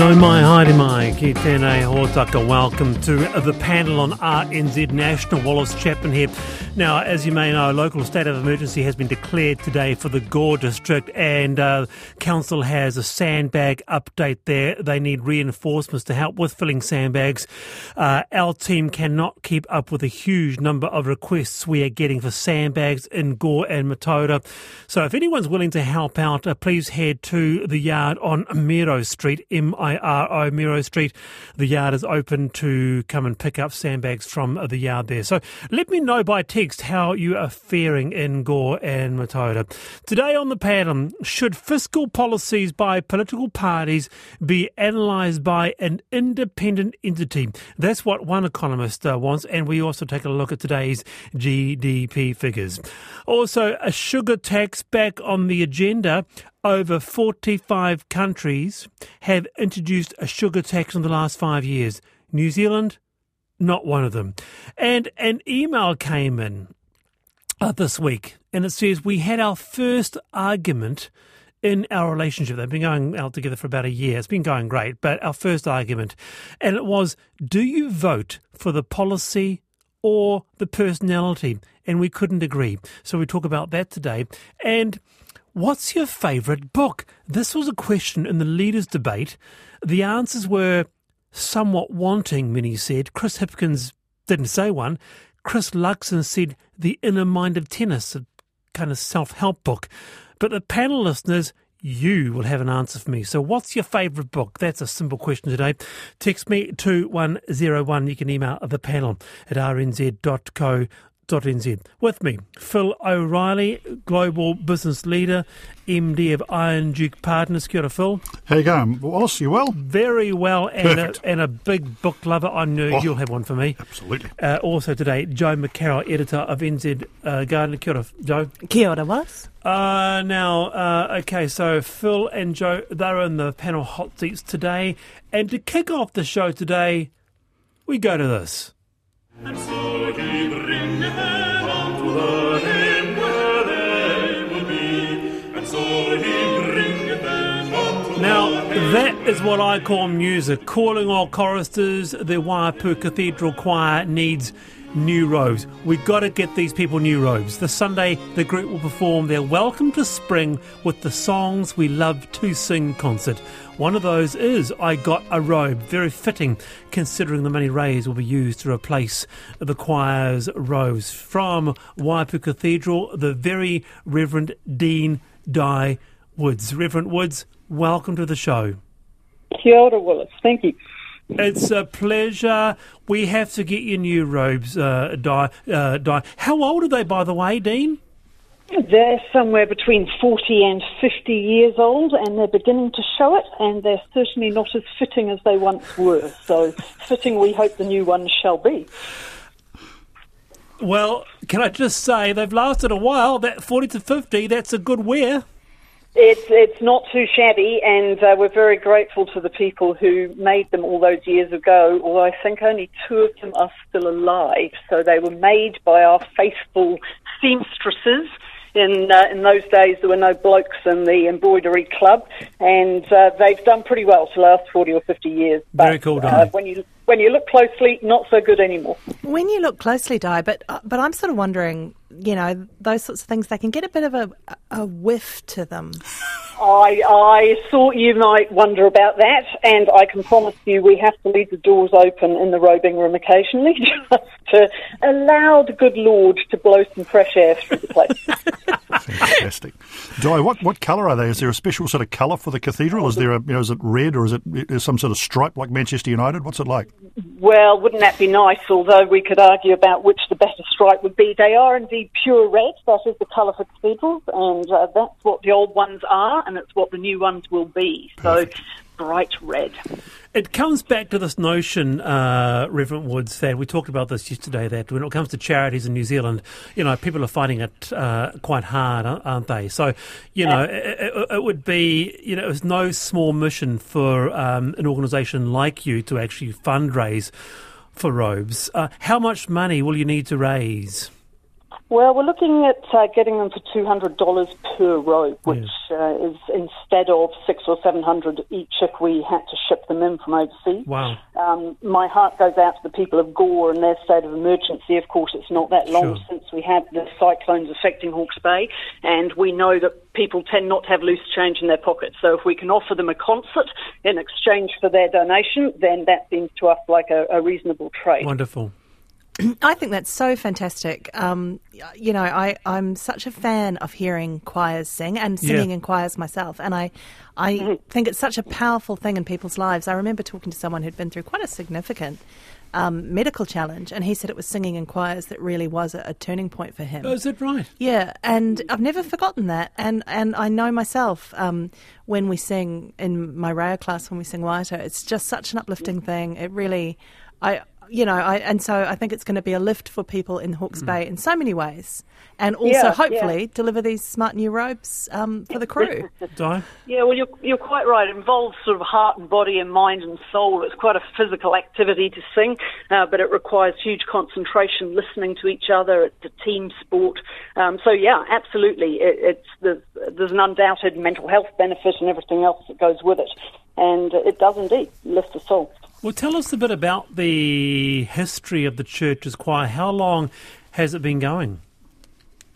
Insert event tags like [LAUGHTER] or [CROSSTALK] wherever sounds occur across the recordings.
No mai haere mai, ki tēnei hōtaka. Welcome to the panel on RNZ National. Wallace Chapman here. Now, as you may know, a local state of emergency has been declared today for the Gore district, and uh, council has a sandbag update there. They need reinforcements to help with filling sandbags. Uh, our team cannot keep up with the huge number of requests we are getting for sandbags in Gore and Mataura. So, if anyone's willing to help out, uh, please head to the yard on Miro Street, M I R O Miro Street. The yard is open to come and pick up sandbags from the yard there. So, let me know by text how you are faring in Gore and Mataura. Today on the panel, should fiscal policies by political parties be analysed by an independent entity? That's what one economist uh, wants, and we also take a look at today's GDP figures. Also, a sugar tax back on the agenda. Over 45 countries have introduced a sugar tax in the last five years. New Zealand, not one of them. And an email came in uh, this week, and it says we had our first argument in our relationship. They've been going out together for about a year. It's been going great, but our first argument, and it was, do you vote for the policy or the personality? And we couldn't agree. So we talk about that today. And What's your favourite book? This was a question in the leaders' debate. The answers were somewhat wanting, many said. Chris Hipkins didn't say one. Chris Luxon said The Inner Mind of Tennis, a kind of self help book. But the panel listeners, you will have an answer for me. So, what's your favourite book? That's a simple question today. Text me 2101. You can email the panel at rnz.co NZ. With me, Phil O'Reilly, Global Business Leader, MD of Iron Duke Partners. Kia ora, Phil. How you going, Wallace? You well? Very well, and a, and a big book lover. I know oh, you'll have one for me. Absolutely. Uh, also today, Jo McCarroll, editor of NZ uh, Gardener. Kia ora, Jo. Kia ora, Wallace. Uh, now, uh, okay, so Phil and Jo, they're in the panel hot seats today. And to kick off the show today, we go to this. That is what I call music. Calling all choristers, the Waiapu Cathedral Choir needs new robes. We've got to get these people new robes. This Sunday, the group will perform their Welcome to Spring with the Songs We Love to Sing concert. One of those is I Got a Robe, very fitting considering the money raised will be used to replace the choir's robes. From Waiapu Cathedral, the very Reverend Dean Di Woods. Reverend Woods, welcome to the show. Kia ora, Wallace. Thank you. It's a pleasure. We have to get your new robes, uh, Di, uh, Di. How old are they, by the way, Dean? They're somewhere between 40 and 50 years old, and they're beginning to show it, and they're certainly not as fitting as they once were. So, [LAUGHS] fitting we hope the new ones shall be. Well, can I just say they've lasted a while. That 40 to 50, that's a good wear. It's it's not too shabby, and uh, we're very grateful to the people who made them all those years ago. Although I think only two of them are still alive, so they were made by our faithful seamstresses. In uh, in those days, there were no blokes in the embroidery club, and uh, they've done pretty well to last forty or fifty years. But, very cool, uh, when you when you look closely, not so good anymore. When you look closely, Di, but uh, but I'm sort of wondering, you know, those sorts of things they can get a bit of a a whiff to them. I, I thought you might wonder about that, and I can promise you we have to leave the doors open in the robing room occasionally [LAUGHS] just to allow the good Lord to blow some fresh air through the place. [LAUGHS] Fantastic. Di, what, what colour are they? Is there a special sort of colour for the cathedral? Is there a, you know, is it red or is it is some sort of stripe like Manchester United? What's it like? Well, wouldn't that be nice? Although we could argue about which the better stripe would be. They are indeed pure red. That is the colour for cathedrals, and uh, that's what the old ones are and it's what the new ones will be. So bright red. It comes back to this notion, uh, Reverend Woods, that we talked about this yesterday, that when it comes to charities in New Zealand, you know, people are finding it uh, quite hard, aren't they? So, you know, it, it, it, would be, you know, it's no small mission for um, an organisation like you to actually fundraise for robes. Uh, how much money will you need to raise? Well, we're looking at uh, getting them for two hundred dollars per robe, which uh, is instead of six or seven hundred each if we had to ship them in from overseas. Wow. Um, my heart goes out to the people of Gore and their state of emergency. Of course, it's not that long Sure. since we had the cyclones affecting Hawke's Bay, and we know that people tend not to have loose change in their pockets. So if we can offer them a concert in exchange for their donation, then that seems to us like a, a reasonable trade. Wonderful. [CLEARS THROAT] I think that's so fantastic. Um, you know, I, I'm such a fan of hearing choirs sing and singing Yeah. in choirs myself, and I, I think it's such a powerful thing in people's lives. I remember talking to someone who'd been through quite a significant um, medical challenge, and he said it was singing in choirs that really was a, a turning point for him. Oh, is that right? Yeah, and I've never forgotten that. And and I know myself um, when we sing in my rail class when we sing waiata, it's just such an uplifting thing. It really, I you know, I and so I think it's going to be a lift for people in Hawke's Bay in so many ways, and also Yeah, hopefully yeah. deliver these smart new robes um, for the crew. [LAUGHS] Di? Yeah, well, you're, you're quite right. It involves sort of heart and body and mind and soul. It's quite a physical activity to sing, uh, but it requires huge concentration, listening to each other. It's a team sport. Um, so, yeah, absolutely. It, it's there's, there's an undoubted mental health benefit and everything else that goes with it. And it does indeed lift the soul. Well, tell us a bit about the history of the church's choir. How long has it been going?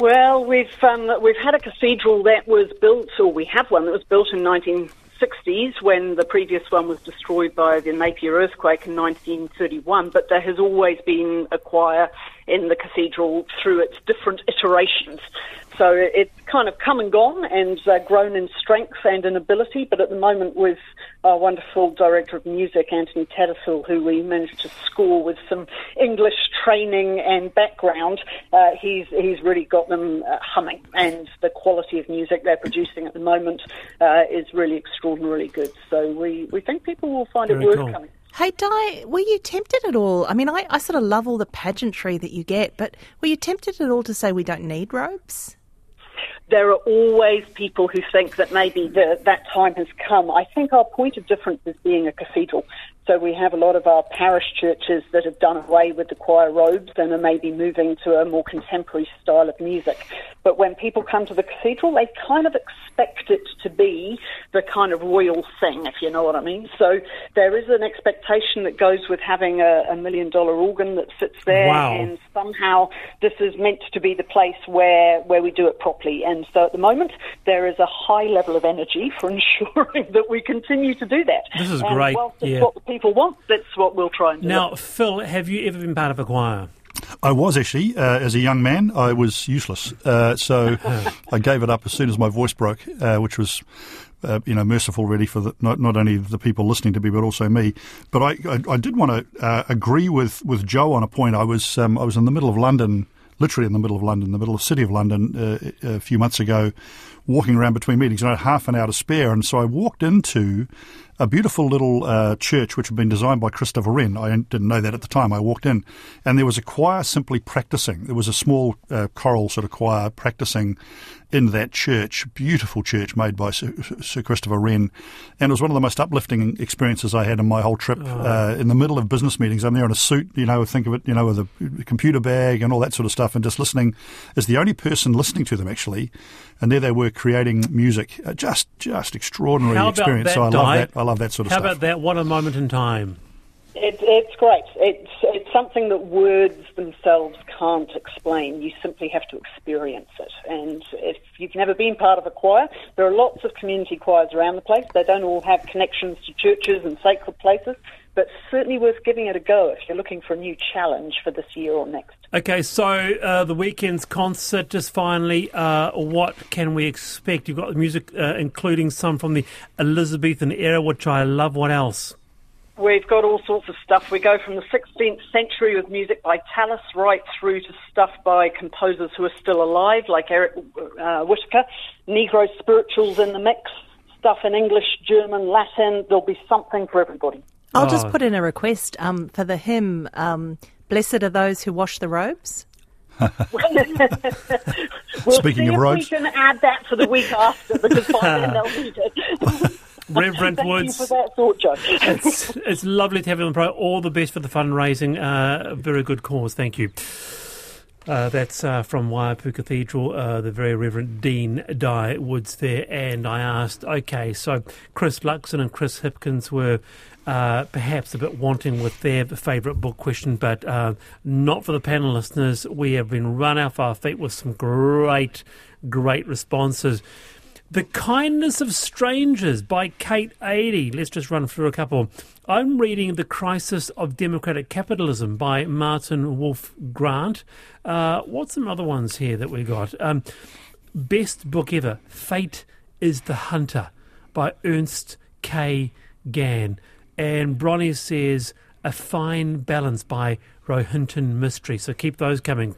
Well, we've um, we've had a cathedral that was built, or we have one that was built in 1960s when the previous one was destroyed by the Napier earthquake in 1931. But there has always been a choir in the cathedral through its different iterations. So it's kind of come and gone and uh, grown in strength and in ability. But at the moment, with our wonderful director of music, Anthony Tattersall, who we managed to score with some English training and background, uh, he's he's really got them uh, humming. And the quality of music they're producing at the moment uh, is really extraordinarily good. So we, we think people will find Very it worth cool. coming. Hey, Di, were you tempted at all? I mean, I, I sort of love all the pageantry that you get, but were you tempted at all to say we don't need robes? There are always people who think that maybe the, that time has come. I think our point of difference is being a cathedral. So we have a lot of our parish churches that have done away with the choir robes and are maybe moving to a more contemporary style of music. But when people come to the cathedral, they kind of expect it to be the kind of royal thing, if you know what I mean. So there is an expectation that goes with having a, a million dollar organ that sits there Wow. and somehow this is meant to be the place where, where we do it properly. And so at the moment, there is a high level of energy for [LAUGHS] ensuring that we continue to do that. This is and great, Whilst it's yeah. what the people want, that's what we'll try and do. Now, Phil, have you ever been part of a choir? I was actually, uh, as a young man, I was useless. Uh, so [LAUGHS] I gave it up as soon as my voice broke, uh, which was, uh, you know, merciful really for the, not, not only the people listening to me, but also me. But I, I, I did want to uh, agree with, with Jo on a point. I was, um, I was in the middle of London, literally in the middle of London, the middle of city of London, uh, a few months ago, walking around between meetings, and I had half an hour to spare. And so I walked into a beautiful little uh, church which had been designed by Christopher Wren. I didn't know that at the time. I walked in, and there was a choir simply practicing. There was a small uh, choral sort of choir practicing in that church. Beautiful church made by Sir, Sir Christopher Wren, and it was one of the most uplifting experiences I had in my whole trip. Uh, in the middle of business meetings, I'm there in a suit, you know, think of it, you know, with a computer bag and all that sort of stuff, and just listening as the only person listening to them actually. And there they were creating music. Uh, just, just extraordinary experience. that, so I Di? love that. I love that sort of How stuff. about that? What a moment in time. It, it's great. It's, it's something that words themselves can't explain. You simply have to experience it. And if you've never been part of a choir, there are lots of community choirs around the place. They don't all have connections to churches and sacred places, but certainly worth giving it a go if you're looking for a new challenge for this year or next. Okay, so uh, the weekend's concert, just finally, uh, what can we expect? You've got the music, uh, including some from the Elizabethan era, which I love. What else? We've got all sorts of stuff. We go from the 16th century with music by Tallis right through to stuff by composers who are still alive, like Eric uh, Whitacre, Negro spirituals in the mix, stuff in English, German, Latin. There'll be something for everybody. I'll just Oh. put in a request um, for the hymn, um, Blessed are those who wash the robes. [LAUGHS] We'll Speaking see of if robes. we can add that for the week after because by then [LAUGHS] they'll need it. [LAUGHS] Reverend Thank Woods. you for that thought, Jo. It's, it's lovely to have you on the pro. All the best for the fundraising. Uh, very good cause. Thank you. Uh, that's uh, from Waiapu Cathedral, uh, the very Reverend Dean Di Woods there. And I asked, okay, so Chris Luxon and Chris Hipkins were uh, perhaps a bit wanting with their favourite book question, but uh, not for the panel listeners. We have been run off our feet with some great, great responses. The Kindness of Strangers by Kate Adie. Let's just run through a couple. I'm reading The Crisis of Democratic Capitalism by Martin Wolf Grant. Uh, what's some other ones here that we got? Um, best book ever Fate is the Hunter by Ernst K. Gann. And Bronnie says A Fine Balance by Rohinton Mistry. So keep those coming.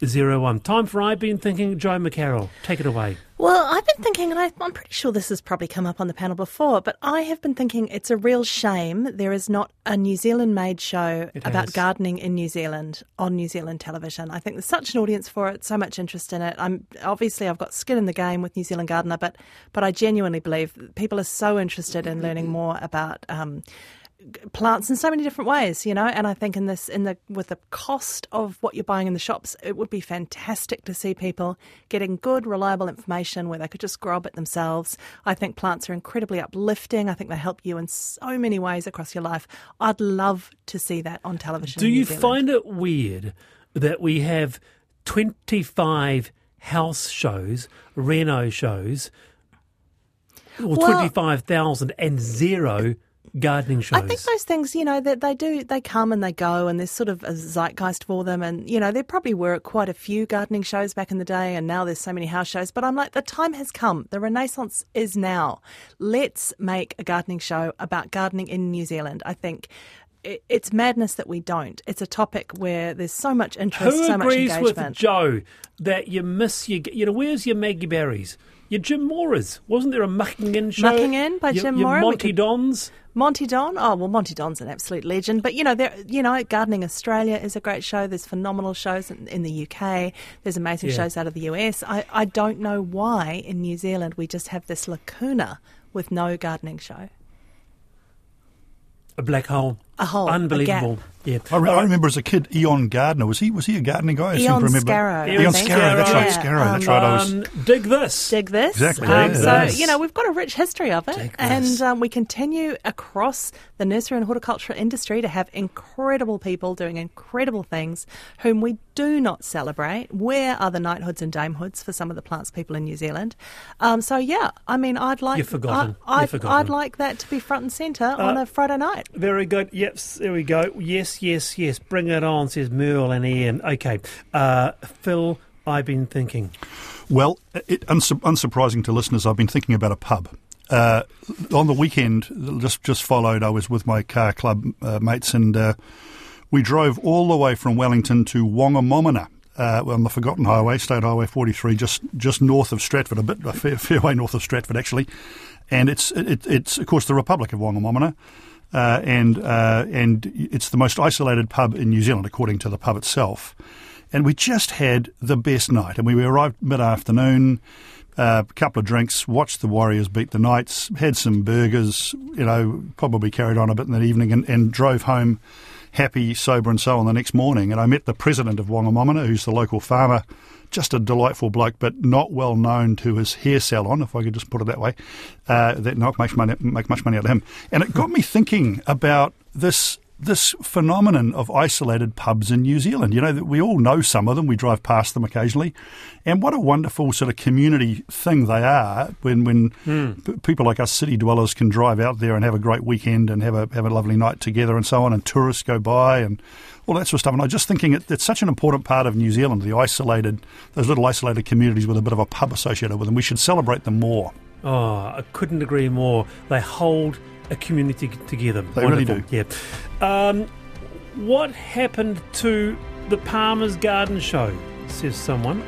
2101. Time for I've Been Thinking. Jo McCarroll, take it away. Well, I've been thinking, and I, I'm pretty sure this has probably come up on the panel before, but I have been thinking it's a real shame there is not a New Zealand made show It about has. gardening in New Zealand on New Zealand television. I think there's such an audience for it, so much interest in it. I'm obviously I've got skin in the game with New Zealand Gardener, but but I genuinely believe people are so interested in learning more about. Um, plants in so many different ways, you know. And I think in this, in the with the cost of what you're buying in the shops, it would be fantastic to see people getting good, reliable information where they could just grow it themselves. I think plants are incredibly uplifting. I think they help you in so many ways across your life. I'd love to see that on television. Do you Zealand. find it weird that we have 25 house shows, Reno shows, or Well- 25,000 and zero gardening shows? I think those things, you know, that they do, they come and they go, and there's sort of a zeitgeist for them. And, you know, there probably were quite a few gardening shows back in the day, and now there's so many house shows. But I'm like, the time has come. The renaissance is now. Let's make a gardening show about gardening in New Zealand. I think it's madness that we don't. It's a topic where there's so much interest, Who so much engagement. Who agrees with. Jo that you miss your, you know, where's your Maggie Barry's? Your Jim Mora's. Wasn't there a Mucking In show? Mucking In by your, Jim your Mora? Monty could- Dons. Monty Don, oh well, Monty Don's an absolute legend. But you know, there, you know, Gardening Australia is a great show. There's phenomenal shows in, in the UK. There's amazing Yeah. shows out of the US. I, I don't know why in New Zealand we just have this lacuna with no gardening show. A black hole. A hole, a Unbelievable. gap. Yeah. I, re- I remember as a kid, Eion Gardner was he? Was he a gardening guy? I seem Eion to remember. Scarrow, I Eion. Scarrow. That's right, Yeah, Scarrow. That's um, right. I was. Um, dig this. Dig this. Exactly, Um, dig so, this. you know, we've got a rich history of it. Dig and um, we continue across the nursery and horticulture industry to have incredible people doing incredible things whom we do not celebrate. Where are the knighthoods and damehoods for some of the plants people in New Zealand? Um, so, yeah, I mean, I'd like, You've forgotten. I, I'd, You've forgotten. Uh, I'd like that to be front and centre on a Friday night. Very good. Yep, there we go. Yes, yes, yes. Bring it on, says Merle and Ian. Okay. Uh, Phil, I've been thinking. Well, it, unsu- unsurprising to listeners, I've been thinking about a pub. Uh, on the weekend, just just followed, I was with my car club uh, mates, and uh, we drove all the way from Wellington to Whangamomona. Uh, on the Forgotten Highway, State Highway 43, just just north of Stratford, a bit a fair, fair way north of Stratford actually, and it's it, it's of course the Republic of Whangamomona, uh, and uh, and it's the most isolated pub in New Zealand according to the pub itself. And we just had the best night. And we arrived mid afternoon, a couple of drinks, watched the Warriors beat the Knights, had some burgers, you know, probably carried on a bit in that evening, and, and drove home happy, sober, and so on the next morning. And I met the president of Whangamomona, who's the local farmer, just a delightful bloke, but not well known to his hair salon, if I could just put it that way. Uh, that not make money, make much money out of him. And it got me thinking about this this phenomenon of isolated pubs in New Zealand. You know, that we all know some of them. We drive past them occasionally, and what a wonderful sort of community thing they are. When when hmm. p- people like us city dwellers can drive out there and have a great weekend and have a have a lovely night together and so on, and tourists go by and all that sort of stuff. And I'm just thinking it, it's such an important part of New Zealand, the isolated, those little isolated communities with a bit of a pub associated with them. We should celebrate them more. Oh, I couldn't agree more. They hold a community together. They really Wonderful. Yeah. Um, what happened to the Palmer's Garden Show? Says someone.